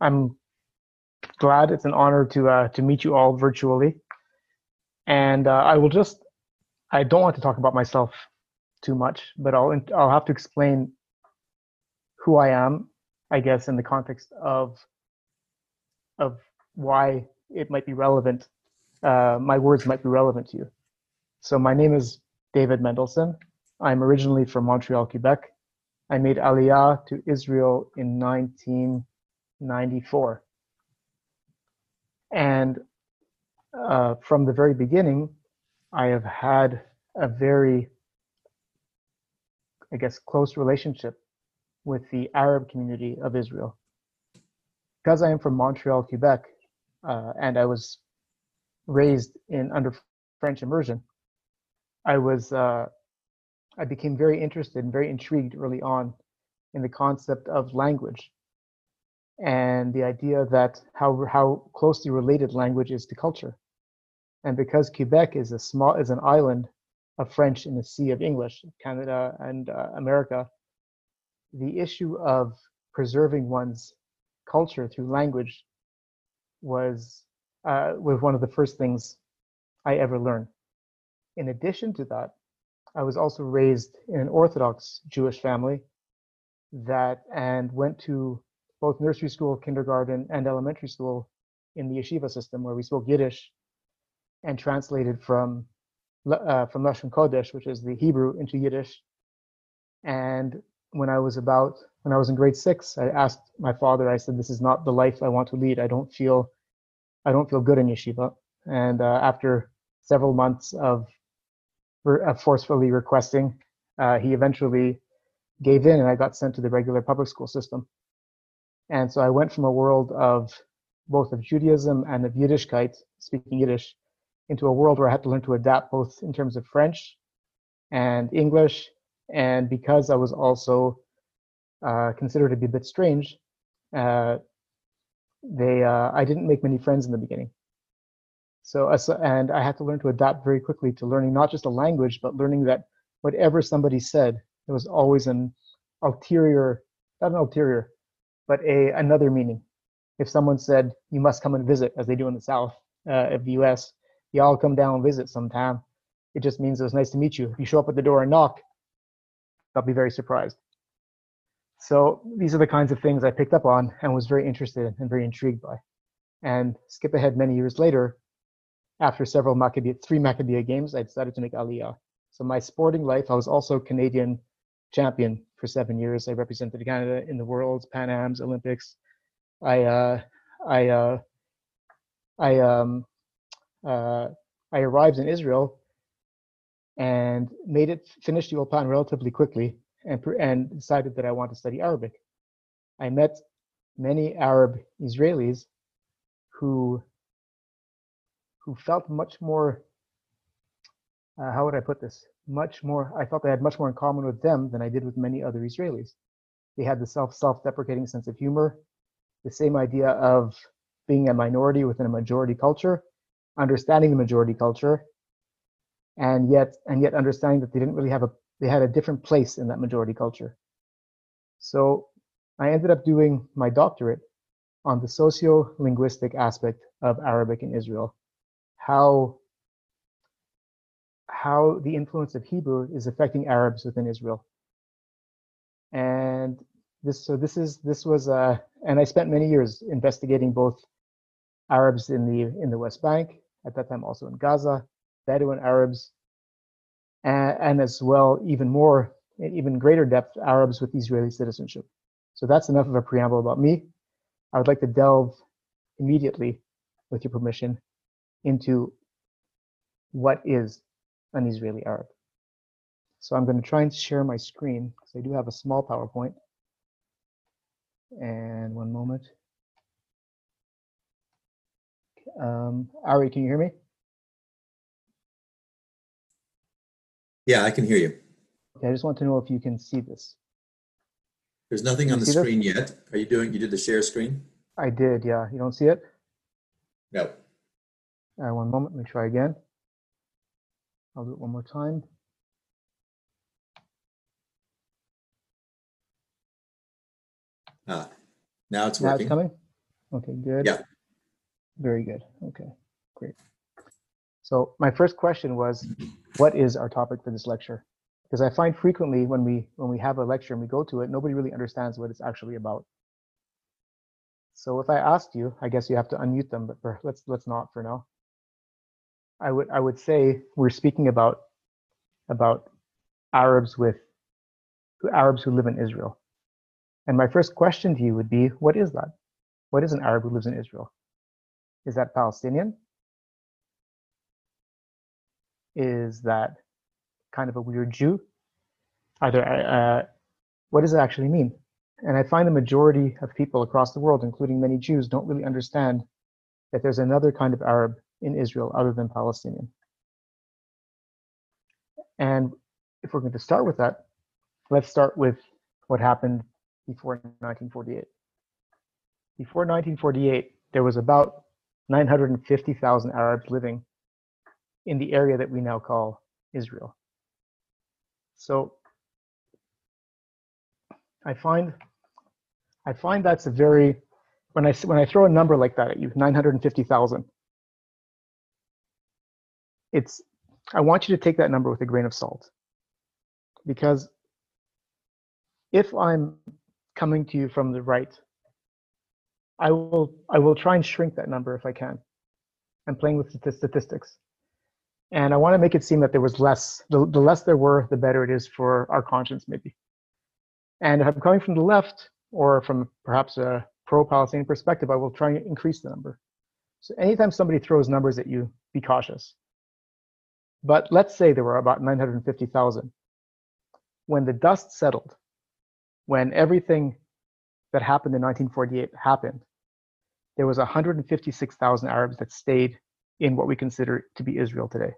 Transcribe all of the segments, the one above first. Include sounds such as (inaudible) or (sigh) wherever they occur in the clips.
I'm glad. It's an honor to uh, to meet you all virtually. And uh, I will just, I don't want to talk about myself too much, but I'll I'll have to explain who I am, I guess, in the context of of why it might be relevant. Uh, my words might be relevant to you. So my name is David Mendelsohn. I'm originally from Montreal, Quebec. I made Aliyah to Israel in 1994. And uh, from the very beginning, I have had a very, I guess, close relationship with the Arab community of Israel. Because I am from Montreal, Quebec, uh, and I was raised in under French immersion, I was uh, I became very interested and very intrigued early on in the concept of language and the idea that how how closely related language is to culture. And because Quebec is a small is an island of French in the sea of English, Canada and uh, America, the issue of preserving one's culture through language was uh, was one of the first things I ever learned. In addition to that, I was also raised in an Orthodox Jewish family that and went to both nursery school, kindergarten, and elementary school in the yeshiva system where we spoke Yiddish and translated from uh, from Lashon Kodesh, which is the Hebrew, into Yiddish. And when I was about when I was in grade six, I asked my father. I said, "This is not the life I want to lead. I don't feel I don't feel good in yeshiva." And uh, after several months of, of forcefully requesting, uh, he eventually gave in, and I got sent to the regular public school system. And so I went from a world of both of Judaism and of Yiddishkeit, speaking Yiddish, into a world where I had to learn to adapt both in terms of French and English. And because I was also uh, considered to be a bit strange, uh, they uh, I didn't make many friends in the beginning. So and I had to learn to adapt very quickly to learning not just a language, but learning that whatever somebody said, there was always an ulterior, not an ulterior, but a another meaning. If someone said you must come and visit, as they do in the South uh, of the U.S., y'all come down and visit sometime. It just means it was nice to meet you. If you show up at the door and knock, I'll be very surprised. So these are the kinds of things I picked up on and was very interested in and very intrigued by. And skip ahead many years later, after several Maccabi, three Maccabi games, I decided to make Aliyah. So my sporting life, I was also Canadian champion for seven years. I represented Canada in the Worlds, Pan Am's, Olympics. I uh, I uh, I um, uh, I arrived in Israel and made it finished the Ulpan relatively quickly and and decided that I want to study Arabic. I met many Arab Israelis who who felt much more uh, how would I put this? much more, I felt I had much more in common with them than I did with many other Israelis. They had the self self deprecating sense of humor, the same idea of being a minority within a majority culture, understanding the majority culture, and yet and yet understanding that they didn't really have a they had a different place in that majority culture. So I ended up doing my doctorate on the socio-linguistic aspect of Arabic in Israel, how how the influence of Hebrew is affecting Arabs within Israel. And this, so this is, this was, uh, and I spent many years investigating both Arabs in the, in the West Bank, at that time also in Gaza, Bedouin Arabs, and, and as well, even more, even greater depth, Arabs with Israeli citizenship. So that's enough of a preamble about me. I would like to delve immediately, with your permission, into what is an Israeli Arab. So I'm going to try and share my screen because I do have a small PowerPoint. And one moment. Um, Ari, can you hear me? Yeah, I can hear you. Okay, I just want to know if you can see this. There's nothing on the screen this? yet. Are you doing, you did the share screen? I did, yeah. You don't see it? No. Uh, one moment, let me try again. I'll do it one more time. Ah, now it's Now working. it's coming? Okay, good. Yeah. Very good. Okay, great. So my first question was, what is our topic for this lecture? Because I find frequently when we when we have a lecture and we go to it, nobody really understands what it's actually about. So if I asked you, I guess you have to unmute them, but for, let's let's not for now. I would I would say we're speaking about about Arabs with Arabs who live in Israel. And my first question to you would be, what is that? What is an Arab who lives in Israel? Is that Palestinian? Is that kind of a weird Jew? Either, uh, what does it actually mean? And I find the majority of people across the world, including many Jews, don't really understand that there's another kind of Arab in Israel other than Palestinian. And if we're going to start with that, let's start with what happened before 1948. Before 1948, there was about 950,000 Arabs living in the area that we now call Israel. So I find I find that's a very when I when I throw a number like that at you, 950,000. It's I want you to take that number with a grain of salt. Because if I'm coming to you from the right, I will I will try and shrink that number if I can. I'm playing with statistics. And I want to make it seem that there was less. The, the less there were, the better it is for our conscience, maybe. And if I'm coming from the left, or from perhaps a pro-Palestinian perspective, I will try and increase the number. So anytime somebody throws numbers at you, be cautious. But let's say there were about 950,000. When the dust settled, when everything that happened in 1948 happened, there was 156,000 Arabs that stayed in what we consider to be Israel today.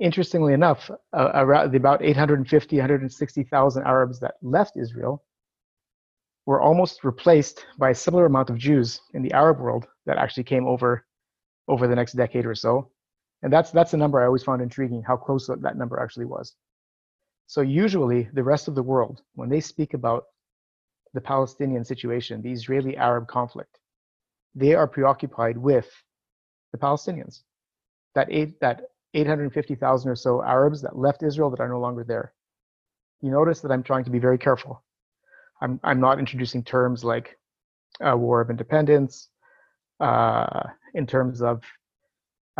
Interestingly enough, uh, around about 850, 160,000 Arabs that left Israel were almost replaced by a similar amount of Jews in the Arab world that actually came over over the next decade or so. And that's that's a number I always found intriguing how close that number actually was. So usually the rest of the world, when they speak about the Palestinian situation, the Israeli-Arab conflict, they are preoccupied with the Palestinians. That eight that 850,000 or so Arabs that left Israel that are no longer there. You notice that I'm trying to be very careful. I'm I'm not introducing terms like uh, war of independence, uh, in terms of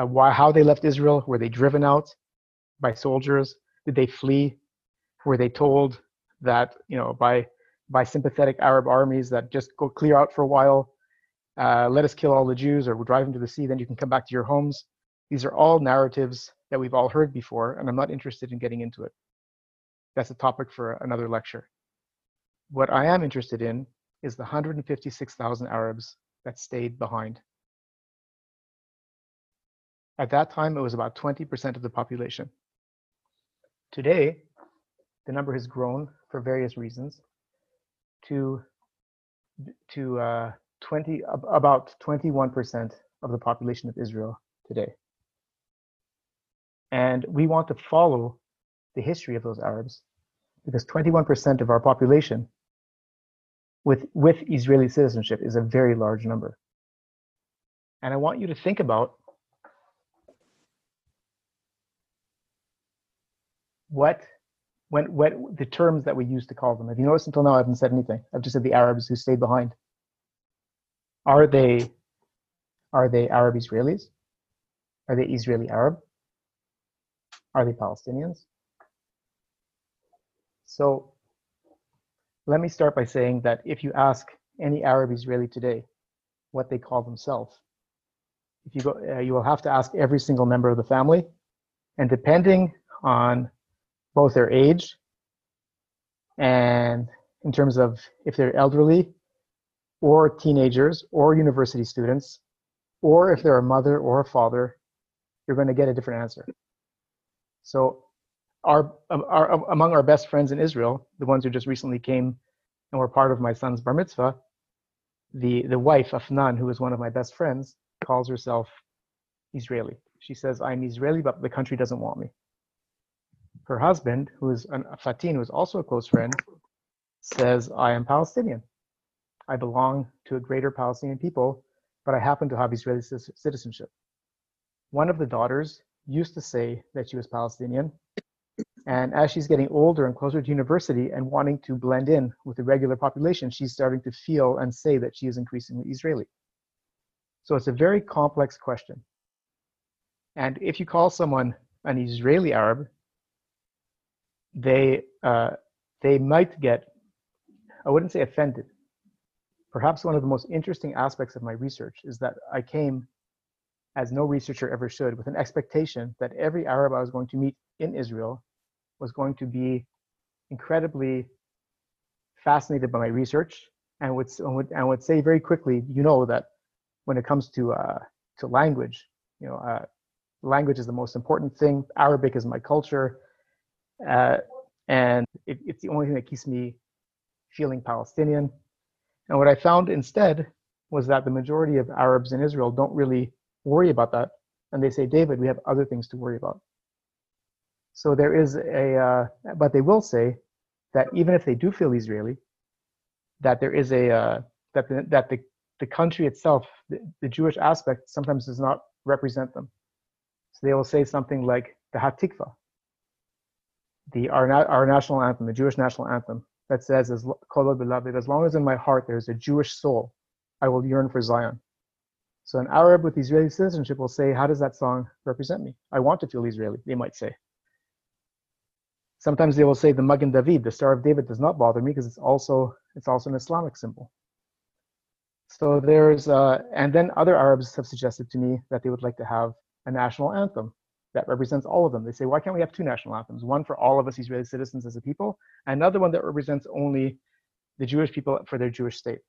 uh, why how they left Israel. Were they driven out by soldiers? Did they flee? Were they told that you know by by sympathetic Arab armies that just go clear out for a while, uh, let us kill all the Jews, or we'll drive them to the sea, then you can come back to your homes. These are all narratives that we've all heard before, and I'm not interested in getting into it. That's a topic for another lecture. What I am interested in is the 156,000 Arabs that stayed behind. At that time, it was about 20% of the population. Today, the number has grown for various reasons to to uh, 20 about 21% of the population of Israel today. And we want to follow the history of those Arabs because 21% of our population with, with Israeli citizenship is a very large number. And I want you to think about what when what the terms that we use to call them. Have you noticed until now I haven't said anything? I've just said the Arabs who stayed behind. Are they are they Arab Israelis? Are they Israeli Arab? Are they Palestinians? So let me start by saying that if you ask any Arab Israeli today what they call themselves, if you go, uh, you will have to ask every single member of the family, and depending on both their age and in terms of if they're elderly or teenagers or university students, or if they're a mother or a father, you're going to get a different answer. So, our, um, our, um, among our best friends in Israel, the ones who just recently came and were part of my son's bar mitzvah, the, the wife, Afnan, who is one of my best friends, calls herself Israeli. She says, I'm Israeli, but the country doesn't want me. Her husband, who is an, Fatin, who is also a close friend, says, I am Palestinian. I belong to a greater Palestinian people, but I happen to have Israeli citizenship. One of the daughters used to say that she was Palestinian. And as she's getting older and closer to university and wanting to blend in with the regular population, she's starting to feel and say that she is increasingly Israeli. So it's a very complex question. And if you call someone an Israeli Arab, they uh, they might get, I wouldn't say offended. Perhaps one of the most interesting aspects of my research is that I came, as no researcher ever should, with an expectation that every Arab I was going to meet in Israel was going to be incredibly fascinated by my research and would, and would, and would say very quickly, you know, that when it comes to, uh, to language, you know, uh, language is the most important thing. Arabic is my culture. Uh, and it, it's the only thing that keeps me feeling Palestinian. And what I found instead was that the majority of Arabs in Israel don't really worry about that. And they say, David, we have other things to worry about. So there is a, uh, but they will say that even if they do feel Israeli, that there is a, uh, that the, that the, the country itself, the, the Jewish aspect sometimes does not represent them. So they will say something like the Hatikva, the our, our national anthem, the Jewish national anthem, that says, "As as long as in my heart there is a Jewish soul, I will yearn for Zion." So an Arab with Israeli citizenship will say, "How does that song represent me? I want to feel Israeli." They might say. Sometimes they will say, "The Magen David, the Star of David, does not bother me because it's also it's also an Islamic symbol." So there's, uh, and then other Arabs have suggested to me that they would like to have a national anthem that represents all of them. They say, why can't we have two national anthems? One for all of us Israeli citizens as a people, another one that represents only the Jewish people for their Jewish state.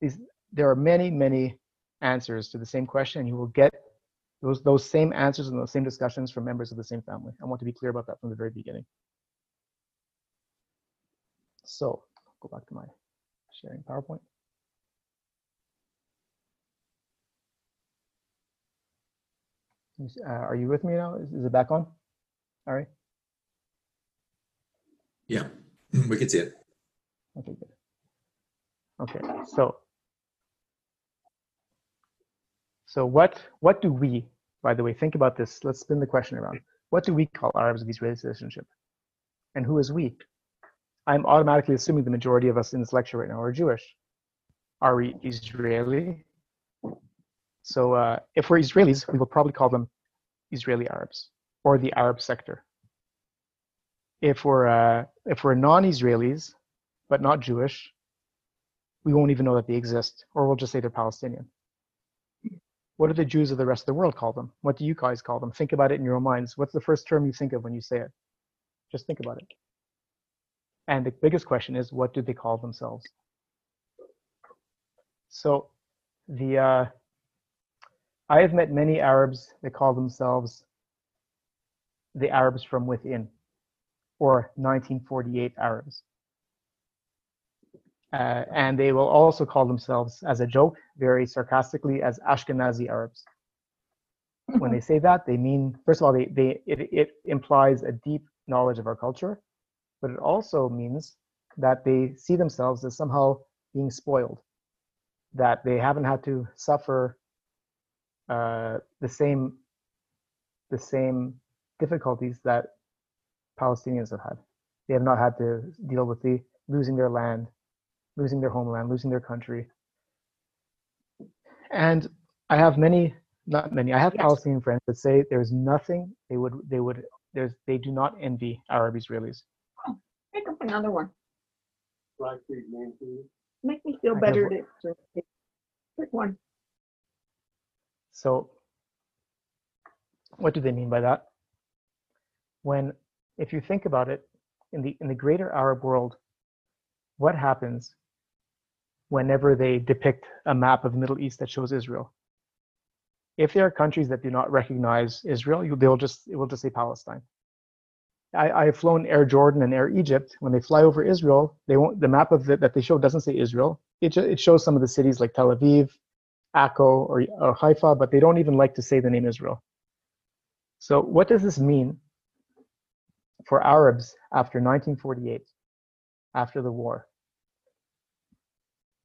These, there are many, many answers to the same question, and you will get those, those same answers and those same discussions from members of the same family. I want to be clear about that from the very beginning. So, go back to my sharing PowerPoint. Uh, are you with me now? Is, is it back on? All right. Yeah, (clears throat) we can see it. Okay, good. Okay, so so what what do we, by the way, think about this? Let's spin the question around. What do we call Arabs of Israeli citizenship? And who is we? I'm automatically assuming the majority of us in this lecture right now are Jewish. Are we Israeli? So uh, if we're Israelis, we will probably call them Israeli Arabs or the Arab sector. If we're uh, if we're non-Israelis but not Jewish, we won't even know that they exist, or we'll just say they're Palestinian. What do the Jews of the rest of the world call them? What do you guys call them? Think about it in your own minds. What's the first term you think of when you say it? Just think about it. And the biggest question is, what do they call themselves? So the uh, I have met many Arabs that call themselves the Arabs from within, or 1948 Arabs. Uh, and they will also call themselves, as a joke, very sarcastically, as Ashkenazi Arabs. when they (laughs) say that, they mean, first of all, they, they, it, it implies a deep knowledge of our culture, but it also means that they see themselves as somehow being spoiled, that they haven't had to suffer uh, the same the same difficulties that Palestinians have had. They have not had to deal with the losing their land, losing their homeland, losing their country. And I have many, not many, I have yes. Palestinian friends that say there's nothing they would, they would, there's, they do not envy Arab Israelis. Oh, pick up another one. Make me feel better pick one. So what do they mean by that? When, if you think about it, in the, in the greater Arab world, what happens whenever they depict a map of the Middle East that shows Israel? If there are countries that do not recognize Israel, they'll just, it will just say Palestine. I, I have flown Air Jordan and Air Egypt. When they fly over Israel, they won't, the map of the, that they show doesn't say Israel. It, it shows some of the cities like Tel Aviv, Akko or, or Haifa, but they don't even like to say the name Israel. So what does this mean for Arabs after 1948, after the war?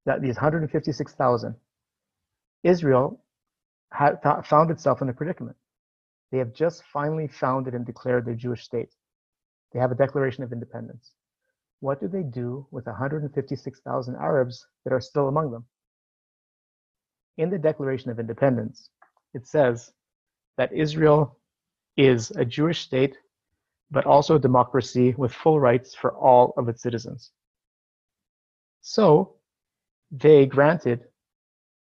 that these 156,000, Israel had found itself in a predicament. They have just finally founded and declared their Jewish state. They have a declaration of independence. What do they do with 156,000 Arabs that are still among them? In the Declaration of Independence, it says that Israel is a Jewish state, but also a democracy with full rights for all of its citizens. So they granted,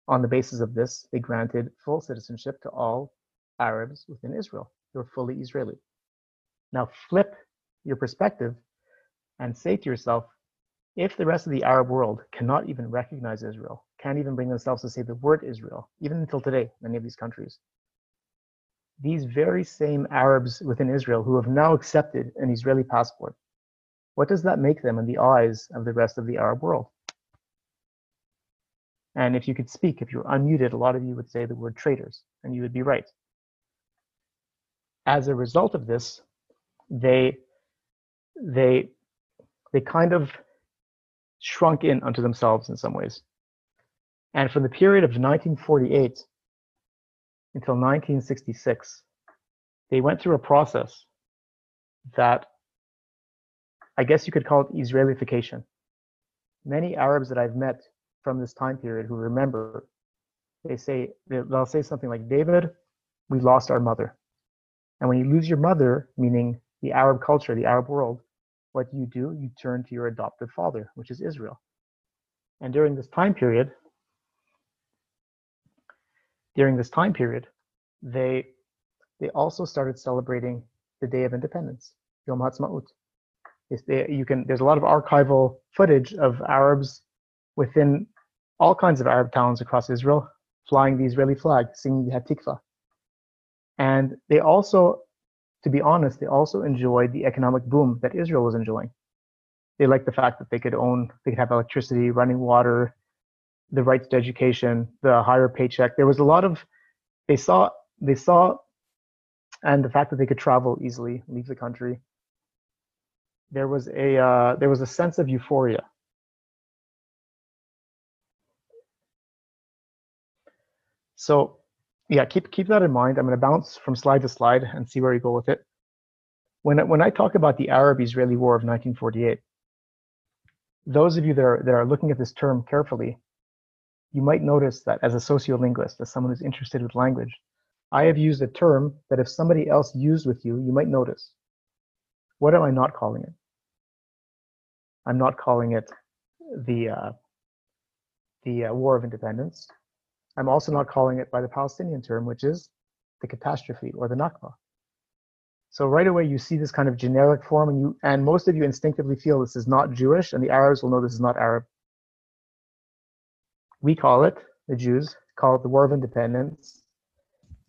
on the basis of this, they granted full citizenship to all Arabs within Israel. They were fully Israeli. Now flip your perspective and say to yourself, if the rest of the Arab world cannot even recognize Israel, can't even bring themselves to say the word Israel, even until today, many of these countries, these very same Arabs within Israel who have now accepted an Israeli passport, what does that make them in the eyes of the rest of the Arab world? And if you could speak, if you're unmuted, a lot of you would say the word traitors, and you would be right. As a result of this, they they they kind of shrunk in unto themselves in some ways. And from the period of 1948 until 1966, they went through a process that I guess you could call it Israelification. Many Arabs that I've met from this time period who remember, they say, they'll say something like, David, we lost our mother. And when you lose your mother, meaning the Arab culture, the Arab world, what do you do? You turn to your adopted father, which is Israel. And during this time period, during this time period, they they also started celebrating the Day of Independence, Yom Ha'atzmaut. You can there's a lot of archival footage of Arabs within all kinds of Arab towns across Israel flying the Israeli flag, singing the Hatikva. And they also to be honest, they also enjoyed the economic boom that Israel was enjoying. They liked the fact that they could own, they could have electricity, running water, the rights to education, the higher paycheck. There was a lot of, they saw, they saw, and the fact that they could travel easily, leave the country. There was a, uh, there was a sense of euphoria. So yeah, keep keep that in mind. I'm going to bounce from slide to slide and see where we go with it. When when I talk about the Arab-Israeli War of 1948, those of you that are that are looking at this term carefully, you might notice that as a sociolinguist, as someone who's interested with language, I have used a term that if somebody else used with you, you might notice. What am I not calling it? I'm not calling it the uh, the uh, War of Independence. I'm also not calling it by the Palestinian term, which is the catastrophe or the Nakba. So right away you see this kind of generic form and you and most of you instinctively feel this is not Jewish and the Arabs will know this is not Arab. We call it, the Jews, call it the War of Independence.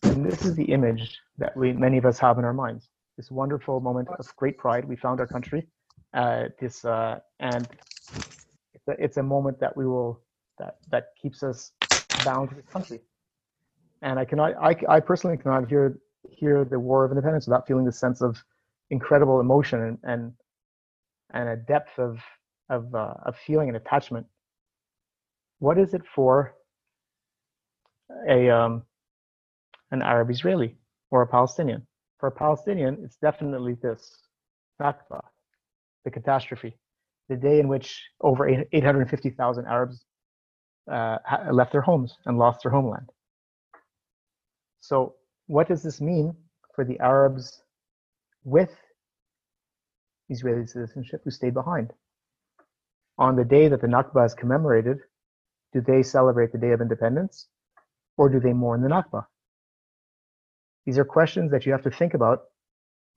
And this is the image that we many of us have in our minds. This wonderful moment of great pride. We found our country. Uh, this uh, and it's a, it's a moment that we will that that keeps us bound to this country. And I cannot, I, I personally cannot hear hear the War of Independence without feeling this sense of incredible emotion and and, and a depth of of uh, of feeling and attachment. What is it for a um, an Arab Israeli or a Palestinian? For a Palestinian, it's definitely this Nakba, the catastrophe, the day in which over 850,000 Arabs uh, left their homes and lost their homeland. So what does this mean for the Arabs with Israeli citizenship who stayed behind? On the day that the Nakba is commemorated, do they celebrate the Day of Independence or do they mourn the Nakba? These are questions that you have to think about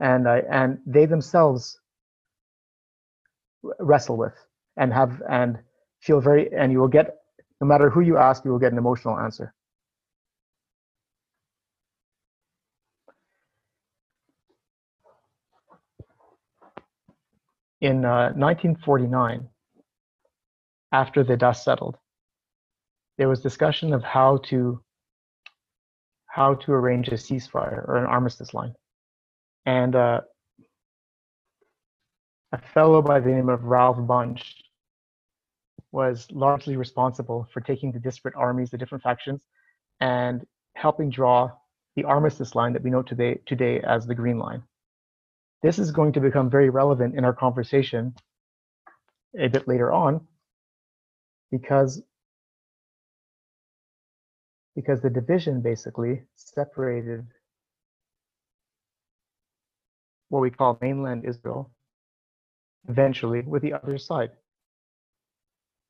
and, uh, and they themselves wrestle with and have and feel very and you will get no matter who you ask, you will get an emotional answer. In uh, 1949, after the dust settled, there was discussion of how to how to arrange a ceasefire or an armistice line. And uh, a fellow by the name of Ralph Bunche was largely responsible for taking the disparate armies, the different factions, and helping draw the armistice line that we know today, today as the Green Line. This is going to become very relevant in our conversation a bit later on because because the division basically separated what we call mainland Israel eventually with the other side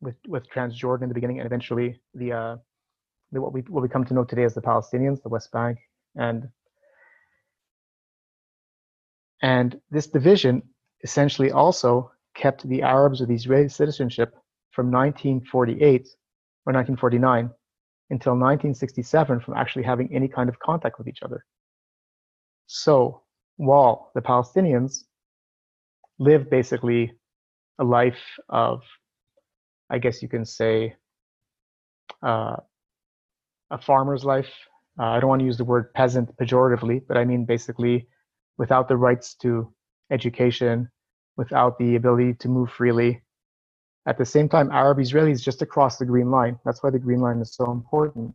with with Transjordan in the beginning and eventually the uh the, what we what we come to know today as the Palestinians the West Bank and and this division essentially also kept the Arabs with Israeli citizenship from 1948 or 1949 until 1967 from actually having any kind of contact with each other. So while the Palestinians live basically a life of, I guess you can say, uh, a farmer's life. Uh, I don't want to use the word peasant pejoratively, but I mean basically without the rights to education, without the ability to move freely. At the same time, Arab Israelis just across the Green Line. That's why the Green Line is so important.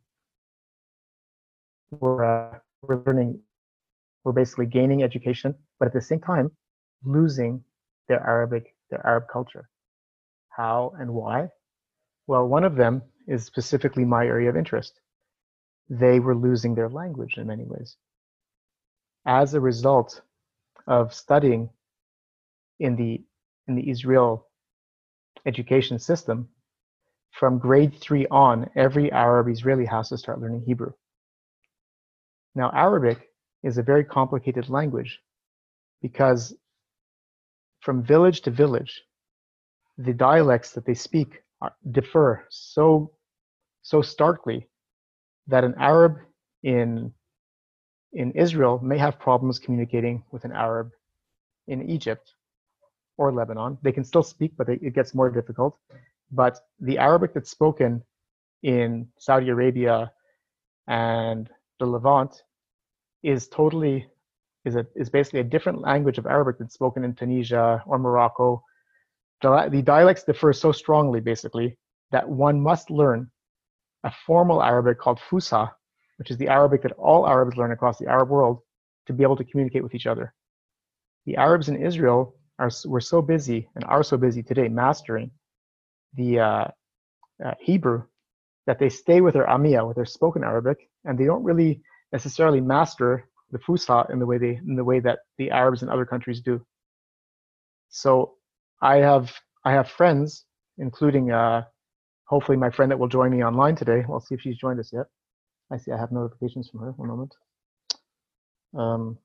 We're, uh, we're learning, we're basically gaining education, but at the same time, losing their Arabic, their Arab culture. How and why? Well, one of them is specifically my area of interest. They were losing their language in many ways. As a result of studying in the in the Israel education system, from grade three on, every Arab Israeli has to start learning Hebrew. Now, Arabic is a very complicated language because from village to village, the dialects that they speak are, differ so so starkly that an Arab in in Israel may have problems communicating with an Arab in Egypt or Lebanon. They can still speak, but it gets more difficult. But the Arabic that's spoken in Saudi Arabia and the Levant is totally is a is basically a different language of Arabic that's spoken in Tunisia or Morocco. The dialects differ so strongly, basically, that one must learn a formal Arabic called Fusha, which is the Arabic that all Arabs learn across the Arab world to be able to communicate with each other. The Arabs in Israel are were so busy and are so busy today mastering the uh, uh, Hebrew that they stay with their Amiya, with their spoken Arabic, and they don't really necessarily master the Fusha in the way they in the way that the Arabs in other countries do. So I have I have friends, including uh, hopefully my friend that will join me online today. We'll see if she's joined us yet. I see I have notifications from her. One moment. Um,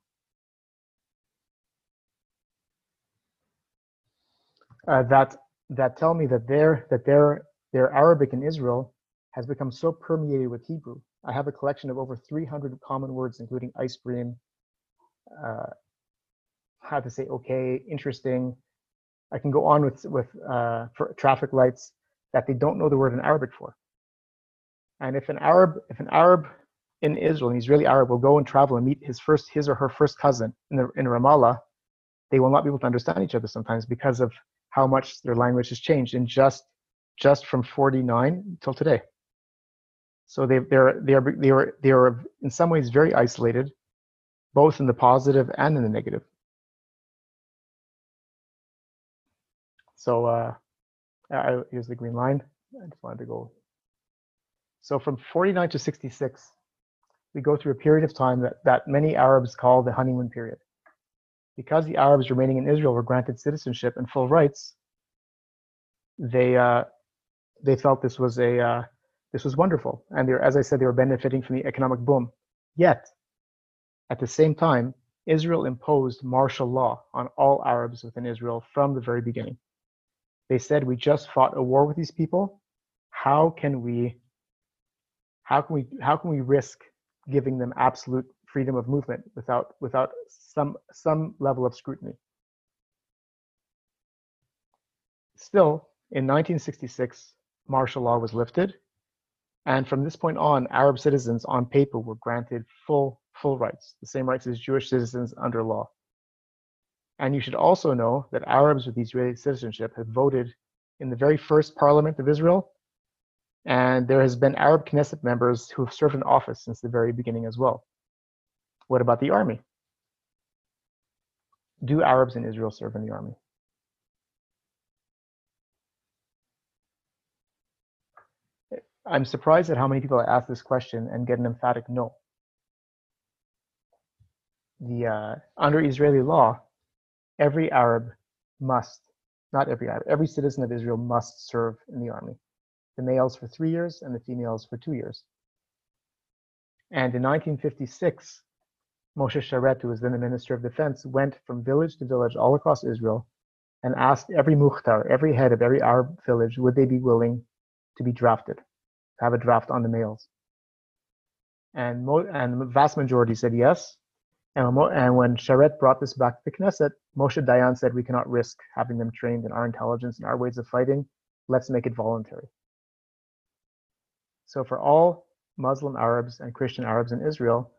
uh, that that tell me that their that their their Arabic in Israel has become so permeated with Hebrew. I have a collection of over 300 common words, including ice cream, uh, how to say okay, interesting. I can go on with with uh, traffic lights that they don't know the word in Arabic for. And if an Arab, if an Arab in Israel, an Israeli Arab, will go and travel and meet his first, his or her first cousin in, the, in Ramallah, they will not be able to understand each other sometimes because of how much their language has changed in just just from 49 till today. So they they're they're they are they are in some ways very isolated, both in the positive and in the negative. So uh, I, here's the green line. I just wanted to go. So from 49 to 66, we go through a period of time that, that many Arabs call the honeymoon period. Because the Arabs remaining in Israel were granted citizenship and full rights, they uh, they felt this was a uh, this was wonderful, and they were, as I said, they were benefiting from the economic boom. Yet, at the same time, Israel imposed martial law on all Arabs within Israel from the very beginning. They said, "We just fought a war with these people. How can we? How can we? How can we risk giving them absolute freedom of movement without without some some level of scrutiny?" Still, in 1966, martial law was lifted, and from this point on, Arab citizens on paper were granted full full rights, the same rights as Jewish citizens under law. And you should also know that Arabs with Israeli citizenship have voted in the very first parliament of Israel. And there has been Arab Knesset members who have served in office since the very beginning as well. What about the army? Do Arabs in Israel serve in the army? I'm surprised at how many people ask this question and get an emphatic no. The uh, under Israeli law, every Arab must, not every Arab, every citizen of Israel must serve in the army. The males for three years and the females for two years. And in 1956, Moshe Sharett, who was then the Minister of Defense, went from village to village all across Israel and asked every mukhtar, every head of every Arab village, would they be willing to be drafted, to have a draft on the males. And, mo- and the vast majority said yes. And, mo- and when Sharett brought this back to the Knesset, Moshe Dayan said, we cannot risk having them trained in our intelligence and our ways of fighting. Let's make it voluntary. So for all Muslim Arabs and Christian Arabs in Israel,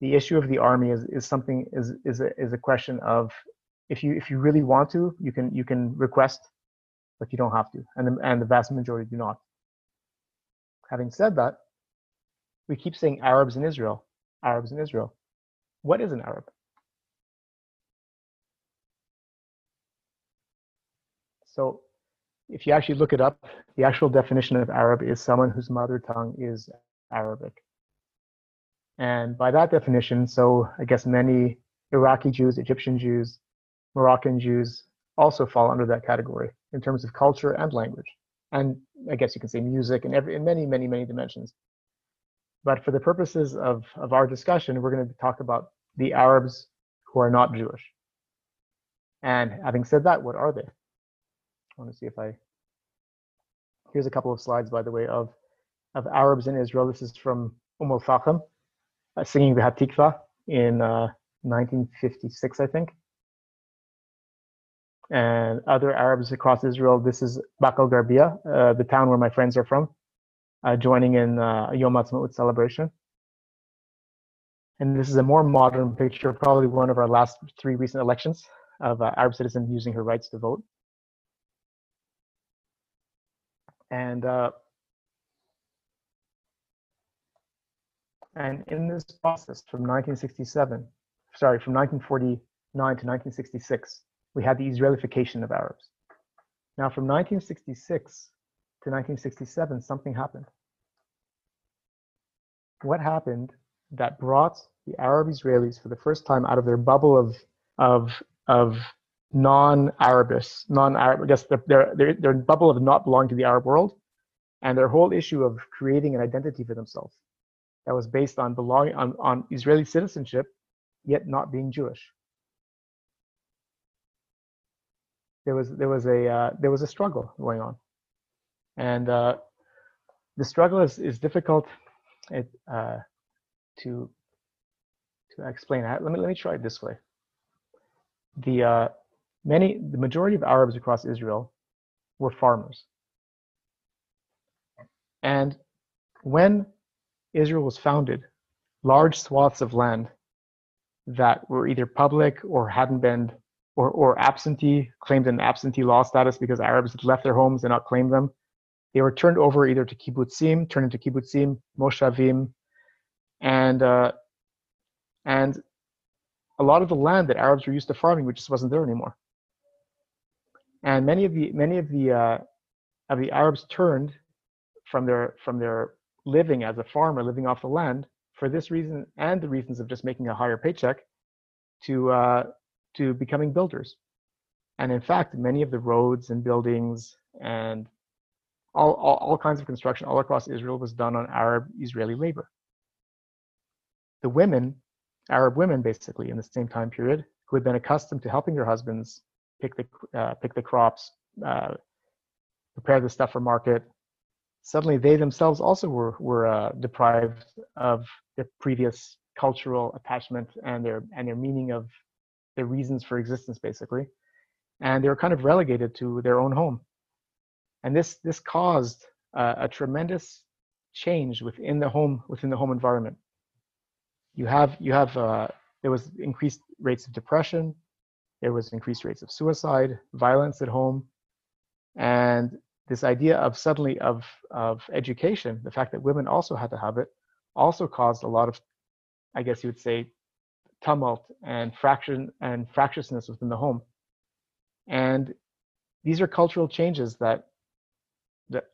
the issue of the army is, is something is is a, is a question of if you if you really want to you can you can request but you don't have to and the, and the vast majority do not. Having said that we keep saying arabs in israel arabs in israel. What is an arab? So if you actually look it up the actual definition of arab is someone whose mother tongue is arabic and by that definition, so I guess many Iraqi Jews, Egyptian Jews, Moroccan Jews also fall under that category in terms of culture and language. And I guess you can say music and every in many, many, many dimensions. But for the purposes of, of our discussion, we're going to talk about the Arabs who are not Jewish. And having said that, what are they? I want to see if I here's a couple of slides, by the way, of of Arabs in Israel. This is from Umm al-Fahim, uh, singing the Hatikva in uh, 1956, I think. And other Arabs across Israel, this is Baqa al-Gharbiyye, uh, the town where my friends are from, uh, joining in uh, Yom Ha'atzmaut celebration. And this is a more modern picture, probably one of our last three recent elections of uh, Arab citizen using her rights to vote. And uh, And in this process from 1967, sorry, from 1949 to 1966, we had the Israelification of Arabs. Now, from 1966 to 1967, something happened. What happened that brought the Arab Israelis for the first time out of their bubble of, of, of non-Arabists, non-Arab, I guess their, their, their bubble of not belonging to the Arab world, and their whole issue of creating an identity for themselves that was based on belonging on, on Israeli citizenship, yet not being Jewish. There was there was a uh, there was a struggle going on, and uh, the struggle is is difficult it, uh, to to explain. Let me let me try it this way. The uh, many the majority of Arabs across Israel were farmers, and when Israel was founded, large swaths of land that were either public or hadn't been or, or absentee claimed an absentee law status because Arabs had left their homes and not claimed them. They were turned over either to kibbutzim, turned into kibbutzim, moshavim, and uh, and a lot of the land that Arabs were used to farming, which just wasn't there anymore. And many of the many of the uh, of the Arabs turned from their from their living as a farmer, living off the land, for this reason and the reasons of just making a higher paycheck, to uh, to becoming builders. And in fact, many of the roads and buildings and all, all, all kinds of construction all across Israel was done on Arab Israeli labor. The women, Arab women basically, in the same time period, who had been accustomed to helping their husbands pick the uh, pick the crops, uh, prepare the stuff for market, suddenly they themselves also were, were uh, deprived of their previous cultural attachment and their and their meaning of their reasons for existence basically. And they were kind of relegated to their own home. And this this caused uh, a tremendous change within the home within the home environment. You have you have uh, there was increased rates of depression. There was increased rates of suicide violence at home. And this idea of suddenly of, of education, the fact that women also had to have it, also caused a lot of, I guess you would say, tumult and fraction and fractiousness within the home. And these are cultural changes that that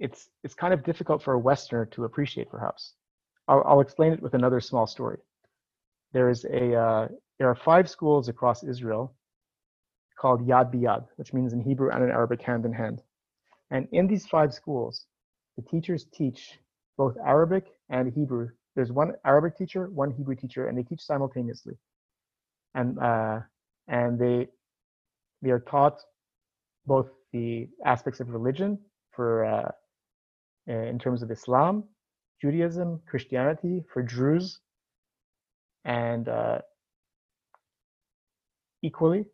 it's it's kind of difficult for a Westerner to appreciate, perhaps. I'll, I'll explain it with another small story. There is a uh, there are five schools across Israel called Yad B'Yad, which means in Hebrew and in Arabic hand in hand. And in these five schools, the teachers teach both Arabic and Hebrew. There's one Arabic teacher, one Hebrew teacher, and they teach simultaneously. And uh, and they they are taught both the aspects of religion for uh, in terms of Islam, Judaism, Christianity, for Druze, and uh, equally.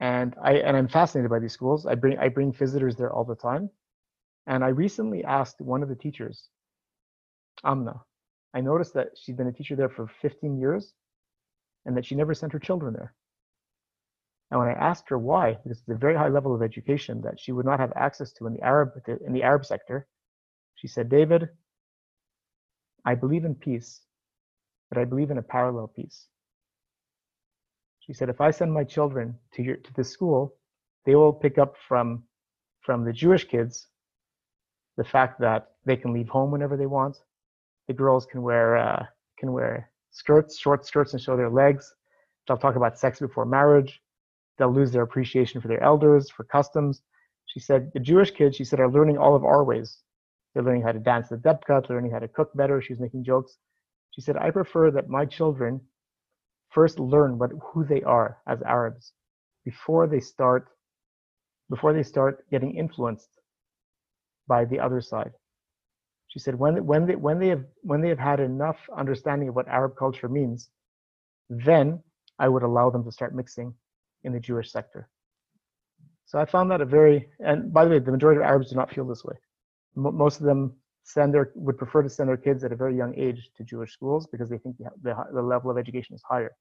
And I and I'm fascinated by these schools. I bring I bring visitors there all the time, and I recently asked one of the teachers, Amna. I noticed that she'd been a teacher there for 15 years, and that she never sent her children there. And when I asked her why, because it's a very high level of education that she would not have access to in the Arab in the Arab sector, she said, David, I believe in peace, but I believe in a parallel peace. She said, if I send my children to your to this school, they will pick up from from the Jewish kids the fact that they can leave home whenever they want. The girls can wear uh, can wear skirts, short skirts, and show their legs. They'll talk about sex before marriage. They'll lose their appreciation for their elders, for customs. She said the Jewish kids, she said, are learning all of our ways. They're learning how to dance the debka, learning how to cook better. She's making jokes. She said, I prefer that my children first learn what who they are as Arabs before they start before they start getting influenced by the other side. She said when when they when they have when they have had enough understanding of what Arab culture means, then I would allow them to start mixing in the Jewish sector. So I found that a very and by the way, the majority of Arabs do not feel this way. M- most of them send their would prefer to send their kids at a very young age to Jewish schools because they think the, the, the level of education is higher.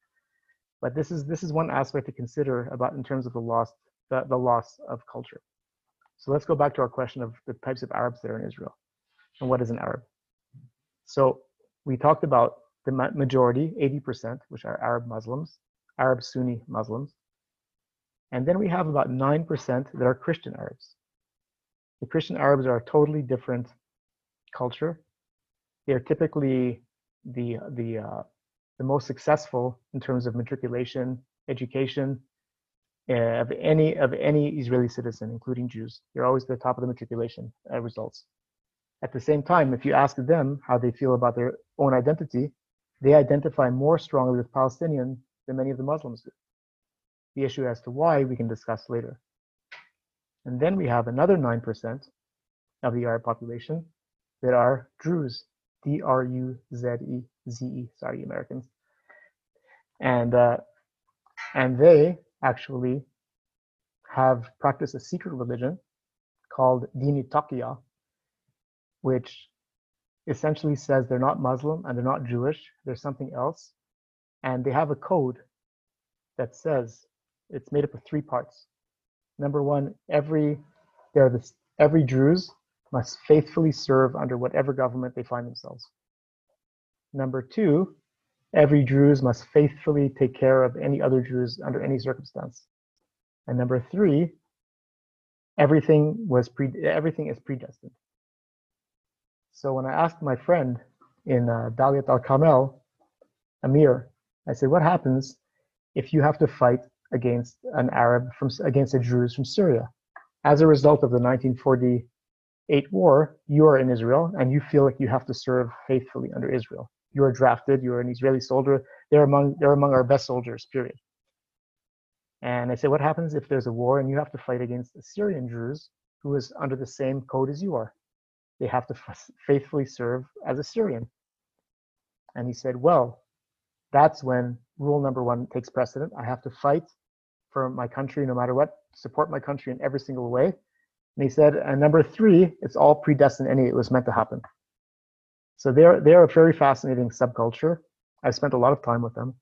But this is this is one aspect to consider about in terms of the loss the, the loss of culture. So let's go back to our question of the types of Arabs there in Israel and what is an Arab. So we talked about the majority, 80%, which are Arab Muslims, Arab Sunni Muslims. And then we have about 9% that are Christian Arabs. The Christian Arabs are a totally different culture. They're typically the the uh, the most successful in terms of matriculation, education uh, of any of any Israeli citizen, including Jews. They're always at the top of the matriculation uh, results. At the same time, if you ask them how they feel about their own identity, they identify more strongly with Palestinian than many of the Muslims do. The issue as to why we can discuss later. And then we have another 9% of the Arab population that are Druze, D R U Z E Z E. Sorry, Americans. And uh, and they actually have practiced a secret religion called Dini Taqiyya, which essentially says they're not Muslim and they're not Jewish, they're something else. And they have a code that says it's made up of three parts. Number one, every they're this every Druze must faithfully serve under whatever government they find themselves. Number two, every Druze must faithfully take care of any other Druze under any circumstance. And number three, everything was pre everything is predestined. So when I asked my friend in uh, Daliyat al-Karmel, Amir, I said, "What happens if you have to fight against an Arab from against a Druze from Syria as a result of the 1940 eight war, you are in Israel and you feel like you have to serve faithfully under Israel. You are drafted, you are an Israeli soldier. They're among they're among our best soldiers, period. And I say, what happens if there's a war and you have to fight against the Syrian Druze who is under the same code as you are? They have to f- faithfully serve as a Syrian. And he said, well, that's when rule number one takes precedent. I have to fight for my country no matter what, support my country in every single way. And he said, and number three, it's all predestined any, it was meant to happen. So they're they're a very fascinating subculture. I spent a lot of time with them.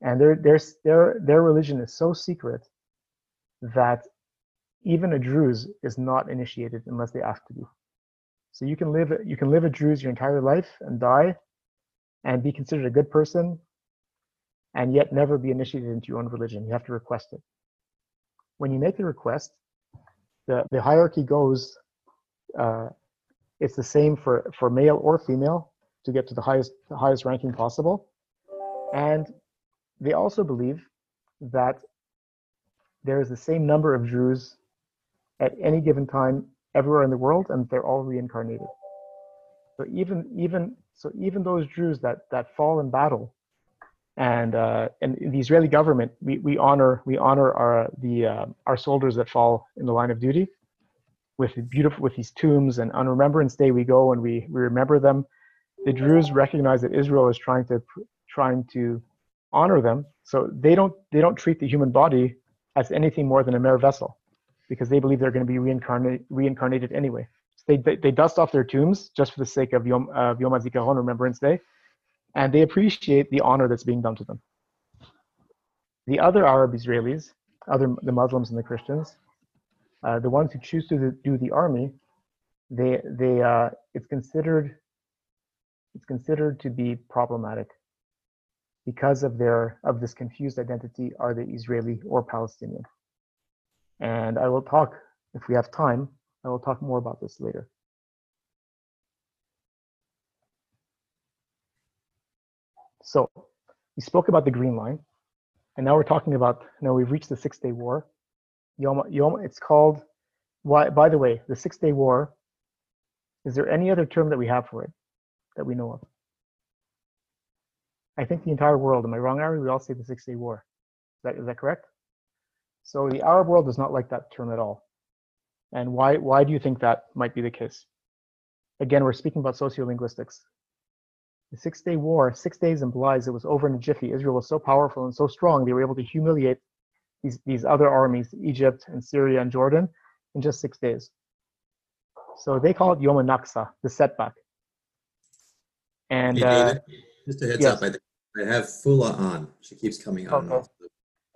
And their their their their religion is so secret that even a Druze is not initiated unless they ask to be. So you can live you can live a Druze your entire life and die, and be considered a good person, and yet never be initiated into your own religion. You have to request it. When you make the request, the the hierarchy goes. Uh, it's the same for for male or female to get to the highest the highest ranking possible, and they also believe that there is the same number of Druze at any given time everywhere in the world, and they're all reincarnated. So even even so even those Druze that that fall in battle, and uh, and the Israeli government, we, we honor we honor our the uh, our soldiers that fall in the line of duty, with beautiful with these tombs and on Remembrance Day we go and we we remember them. The Druze recognize that Israel is trying to trying to honor them, so they don't they don't treat the human body as anything more than a mere vessel because they believe they're going to be reincarnated, reincarnated anyway. So they, they, they, dust off their tombs just for the sake of Yom, uh, Yom HaZikaron, Remembrance Day, and they appreciate the honor that's being done to them. The other Arab Israelis, other the Muslims and the Christians, uh, the ones who choose to do the army, they they uh, it's considered it's considered to be problematic because of their of this confused identity are they Israeli or Palestinian. And I will talk, if we have time, I will talk more about this later. So we spoke about the Green Line, and now we're talking about, now we've reached the Six Day War. Yom, Yom, it's called, why, by the way, the Six Day War, is there any other term that we have for it that we know of? I think the entire world, am I wrong, Ari? We all say the Six Day War. Is that, is that correct? So the Arab world does not like that term at all. And why, why do you think that might be the case? Again, we're speaking about sociolinguistics. The Six Day War, six days implies it was over in a jiffy. Israel was so powerful and so strong, they were able to humiliate these, these other armies, Egypt and Syria and Jordan, in just six days. So they call it Yom Naksa, the setback. And hey, uh, just a heads yes. up, I, I have Fula on. She keeps coming on. Okay.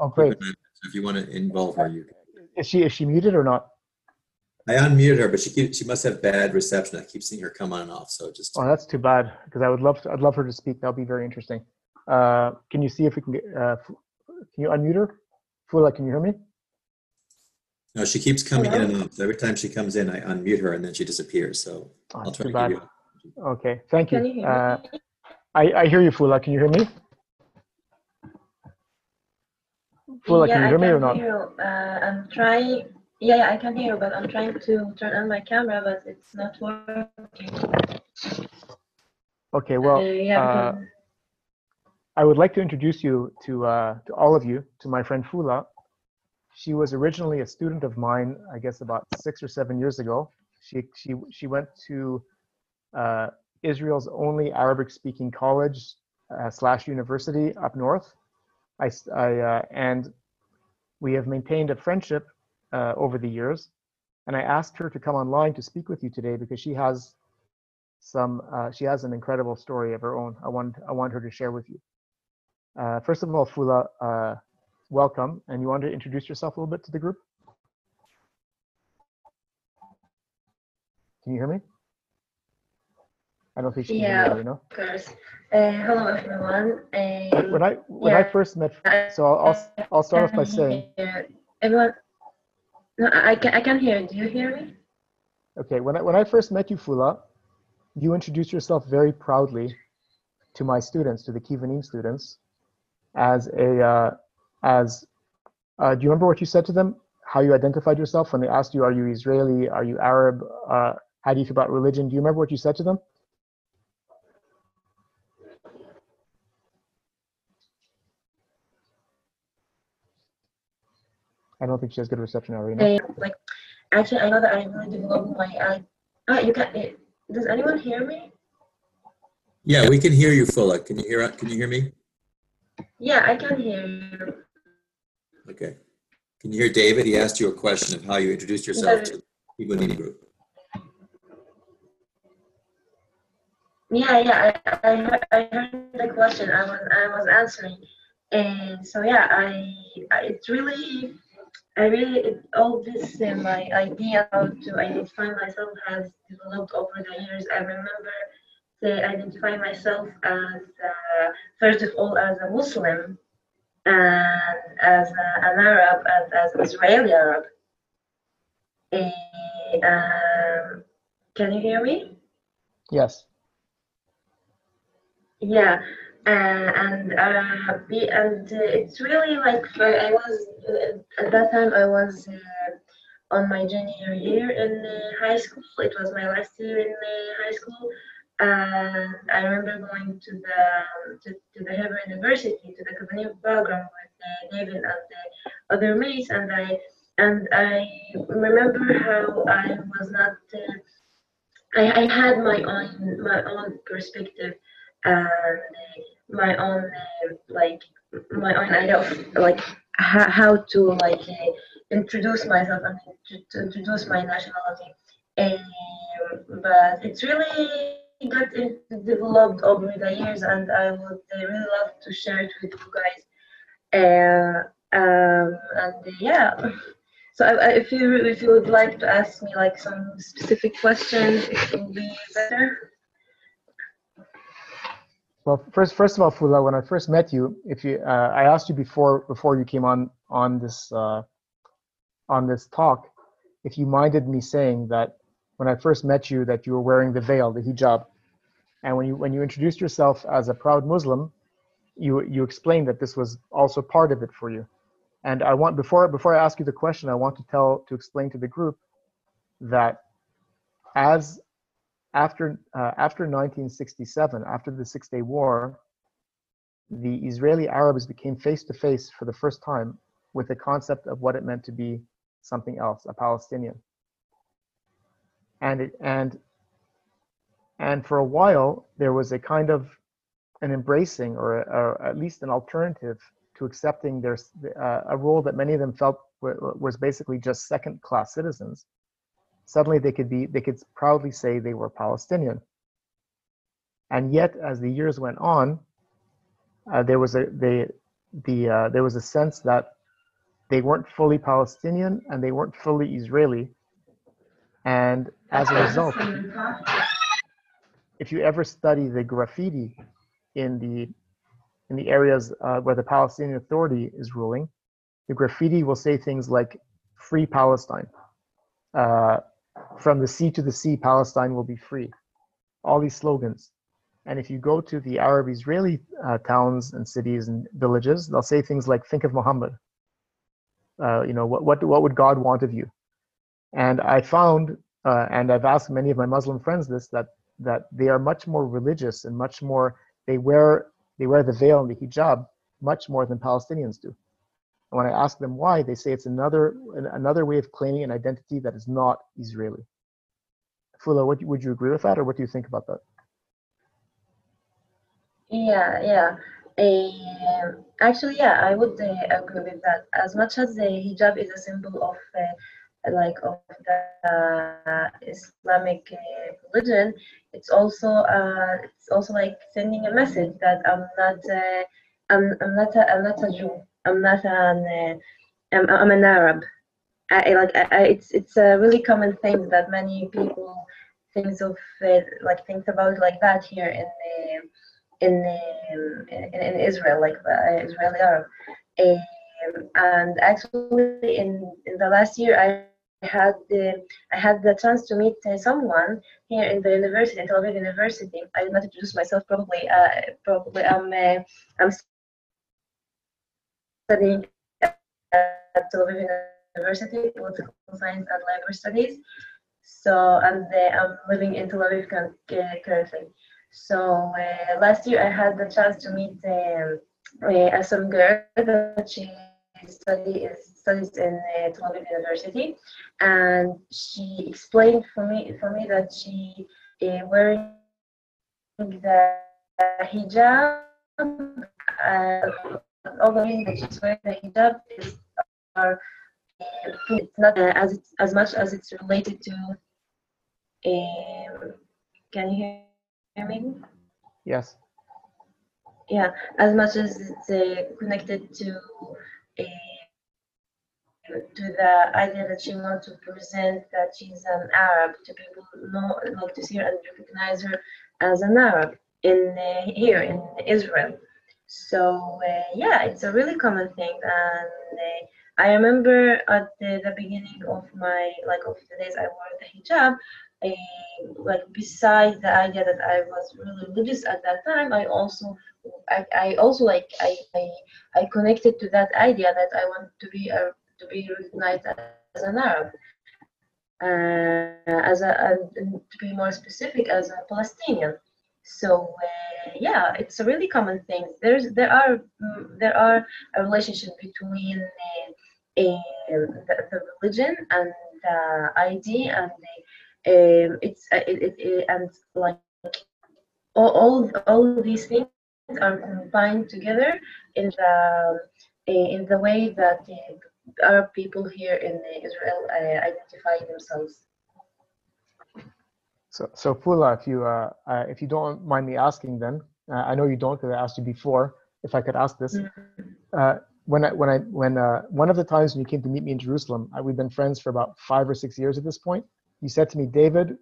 Oh, great. So if you want to involve her, you can. Is she is she muted or not? I unmuted her, but she keeps, she must have bad reception. I keep seeing her come on and off. So just. Oh, that's too bad because I would love to, I'd love her to speak. That'll be very interesting. Uh, can you see if we can get? Uh, can you unmute her? Fula, can you hear me? No, she keeps coming Hello? in and out. So every time she comes in, I unmute her and then she disappears. So oh, I'll try to bad. You. Okay, thank you. you uh, I, I hear you, Fula. Can you hear me? Fula, yeah, can you hear me or not? You. Uh, I'm trying. Yeah, yeah, I can hear you, but I'm trying to turn on my camera, but it's not working. Okay, well, uh, yeah, uh, I would like to introduce you to uh, to all of you to my friend Fula. She was originally a student of mine, I guess, about six or seven years ago. She she she went to uh, Israel's only Arabic-speaking college uh, slash university up north. I, I uh, and we have maintained a friendship uh, over the years. And I asked her to come online to speak with you today because she has some uh, she has an incredible story of her own. I want I want her to share with you. Uh, first of all, Fula, uh, welcome, and you want to introduce yourself a little bit to the group? Can you hear me? I don't think she yeah, hear you, know? Of course. Uh, hello, everyone. Uh, when I when yeah, I first met, so I'll I'll, I'll start off by saying. Everyone, no, I can I can hear. Do you hear me? Okay. When I when I first met you, Fula, you introduced yourself very proudly to my students, to the Kivunim students, as a uh, as. Uh, do you remember what you said to them? How you identified yourself when they asked you, "Are you Israeli? Are you Arab? Uh, how do you feel about religion?" Do you remember what you said to them? I don't think she has good reception already. like, actually, I know that I really developed my. Uh, oh, you can. It, does anyone hear me? Yeah, we can hear you, Fula. Can you hear? Can you hear me? Yeah, I can hear you. Okay. Can you hear David? He asked you a question of how you introduced yourself to the Kivunim group. Yeah, yeah, I, I, heard, I heard the question. I was I was answering, and so yeah, I, I it's really I really all this uh, my idea how to identify myself has developed over the years. I remember to identify myself as uh, first of all as a Muslim and as a, an Arab and as an Israeli Arab. Eh, um, can you hear me? Yes. Yeah, and uh, and uh, it's really like I was uh, at that time I was uh, on my junior year in uh, high school. It was my last year in uh, high school, and I remember going to the to, to the Hebrew University to the Kabbanic program with uh, David and the other mates, and I and I remember how I was not. Uh, I, I had my own my own perspective and my own uh, like my own idea of like how, how to like uh, introduce myself and to, introduce my nationality. Um, but it's really got developed over the years, and I would uh, really love to share it with you guys. Uh, um, and uh, yeah. So if you if you would like to ask me like some specific questions, it would be better. Well, first, first of all, Fula, when I first met you, if you, uh, I asked you before before you came on on this uh, on this talk, if you minded me saying that when I first met you that you were wearing the veil, the hijab, and when you when you introduced yourself as a proud Muslim, you you explained that this was also part of it for you. And I want before before I ask you the question, I want to tell to explain to the group that as after uh, after 1967, after the Six Day War, the Israeli Arabs became face to face for the first time with the concept of what it meant to be something else, a Palestinian. And it and and for a while there was a kind of an embracing or, or at least an alternative to accepting their uh, a role that many of them felt was basically just second class citizens suddenly they could be they could proudly say they were palestinian. And yet as the years went on uh, there was a they the uh, there was a sense that they weren't fully palestinian and they weren't fully israeli. And as a result if you ever study the graffiti in the in the areas uh, where the Palestinian Authority is ruling, the graffiti will say things like "Free Palestine," uh, "From the sea to the sea, Palestine will be free." All these slogans, and if you go to the Arab-Israeli uh, towns and cities and villages, they'll say things like "Think of Muhammad." Uh, you know, what what what would God want of you? And I found, uh, and I've asked many of my Muslim friends this, that that they are much more religious and much more they wear they wear the veil and the hijab much more than Palestinians do. And when I ask them why, they say it's another another way of claiming an identity that is not Israeli. Fula, what, would you agree with that, or what do you think about that? Yeah, yeah. Um, actually, yeah, I would uh, agree with that. As much as the hijab is a symbol of uh, like of the uh, Islamic uh, religion, it's also uh, it's also like sending a message that I'm not uh, I'm I'm not a, I'm not a Jew. I'm not an uh, I'm, I'm an Arab. I, like I, it's it's a really common thing that many people think of uh, like think about like that here in the in um, in, in Israel, like the Israeli Arab. Um, and actually, in, in the last year, I had the I had the chance to meet uh, someone here in the university, in Tel Aviv University. I did not introduce myself. Probably, uh, probably I'm uh, I'm studying at Tel Aviv University, political science and library studies. So, and uh, I'm living in Tel Aviv uh, currently. So uh, last year I had the chance to meet uh, some girl that she study, studies in uh, Tel Aviv University, and she explained for me for me that she uh, wearing the hijab. Uh, she's wearing the hijab is are it's not uh, as it's, as much as it's related to. Um, can you hear? hear me? Yes. Yeah, as much as it's uh, connected to uh, to the idea that she wants to present that she's an Arab to people know like to see her and recognize her as an Arab in uh, here in Israel. So uh, yeah, it's a really common thing, and uh, I remember at the, the, beginning of my like of the days I wore the hijab. I, like besides the idea that I was really religious at that time, I also I, I also like I, I I connected to that idea that I want to be a to be recognized as an Arab, uh, as a, a, to be more specific, as a Palestinian. So uh, yeah, it's a really common thing. There's there are mm, there are a relationship between uh, the, the, religion and the ID and the, um, it's uh, it, it, it, and like all, all all these things are combined together in the in the way that Arab people here in Israel uh, identify themselves. So, so Fula, if you uh, uh, if you don't mind me asking, then uh, I know you don't because I asked you before. If I could ask this, mm-hmm. when I when I when one of the times when you came to meet me in Jerusalem, we've been friends for about five or six years at this point. You said to me, David,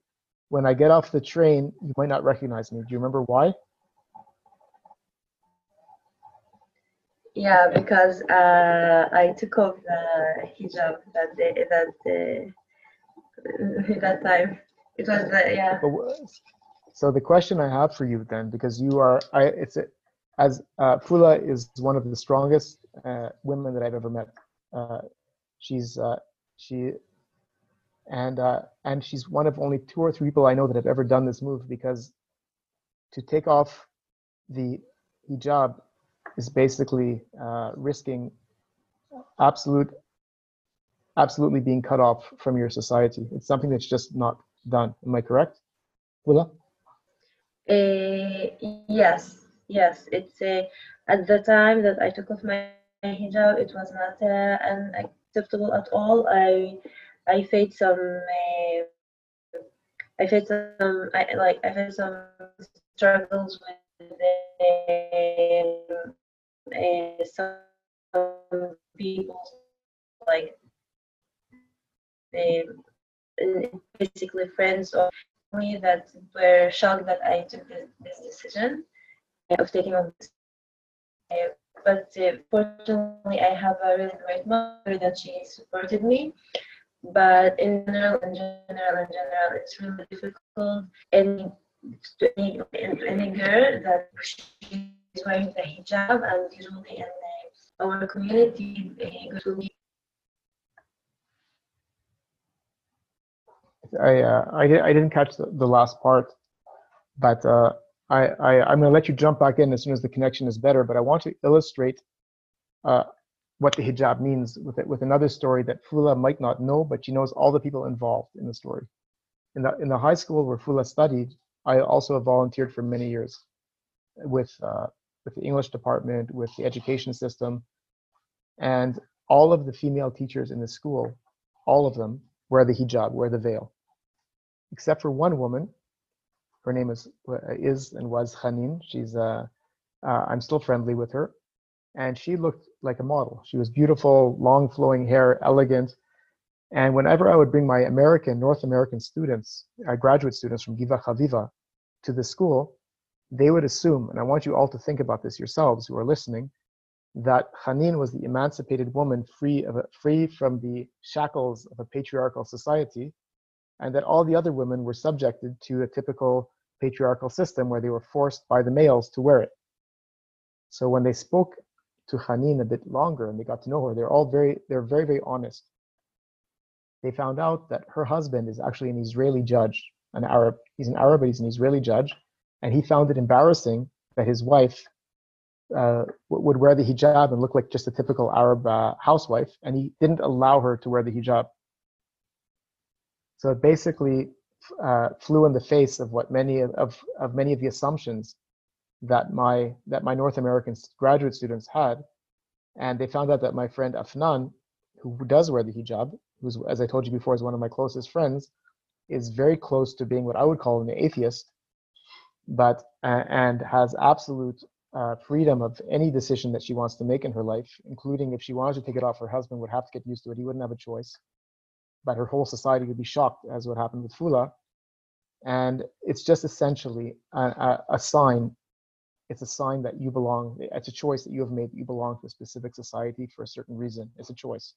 when I get off the train, you might not recognize me. Do you remember why? Yeah, because uh, I took off the hijab that day, that uh, that time. It was the, yeah. So the question I have for you then, because you are, I it's as uh, Fula is one of the strongest uh, women that I've ever met. Uh, she's uh, she, and uh, and she's one of only two or three people I know that have ever done this move because to take off the hijab is basically uh, risking absolute absolutely being cut off from your society. It's something that's just not done. Am I correct, Willa? Uh, yes, yes. It's uh, at the time that I took off my hijab, it was not uh, unacceptable at all. I I faced some. Uh, I faced some. I like. I faced some struggles with uh, some people like. Um, basically friends or me that were shocked that I took this, this decision of taking on this. Uh, but uh, fortunately, I have a really great mother that she supported me. But in general, in general, in general, it's really difficult. And to any, any girl that she's wearing the hijab, and usually in uh, our community, uh, to me I uh, I, I didn't catch the, the last part, but uh, I, I I'm going to let you jump back in as soon as the connection is better. But I want to illustrate uh, what the hijab means with it with another story that Fula might not know, but she knows all the people involved in the story. In the in the high school where Fula studied, I also volunteered for many years with uh, with the English department, with the education system, and all of the female teachers in the school, all of them wear the hijab, wear the veil except for one woman. Her name is is and was Hanin. She's uh, uh, I'm still friendly with her, and she looked like a model. She was beautiful, long flowing hair, elegant. And whenever I would bring my American, North American students, uh, graduate students from Givat Haviva, to the school, they would assume, and I want you all to think about this yourselves who are listening, that Hanin was the emancipated woman free of a, free from the shackles of a patriarchal society, and that all the other women were subjected to a typical patriarchal system where they were forced by the males to wear it. So when they spoke to Hanin a bit longer and they got to know her, they're all very, they're very, very honest. They found out that her husband is actually an Israeli judge, an Arab. He's an Arab, but he's an Israeli judge, and he found it embarrassing that his wife uh, would wear the hijab and look like just a typical Arab uh, housewife, and he didn't allow her to wear the hijab. So it basically uh, flew in the face of what many of, of many of the assumptions that my that my North American graduate students had, and they found out that my friend Afnan, who does wear the hijab, who's as I told you before is one of my closest friends, is very close to being what I would call an atheist, but uh, and has absolute uh, freedom of any decision that she wants to make in her life, including if she wanted to take it off her husband would have to get used to it. He wouldn't have a choice. But her whole society would be shocked, as what happened with Fula. And it's just essentially a, a, a sign. It's a sign that you belong. It's a choice that you have made that you belong to a specific society for a certain reason. It's a choice.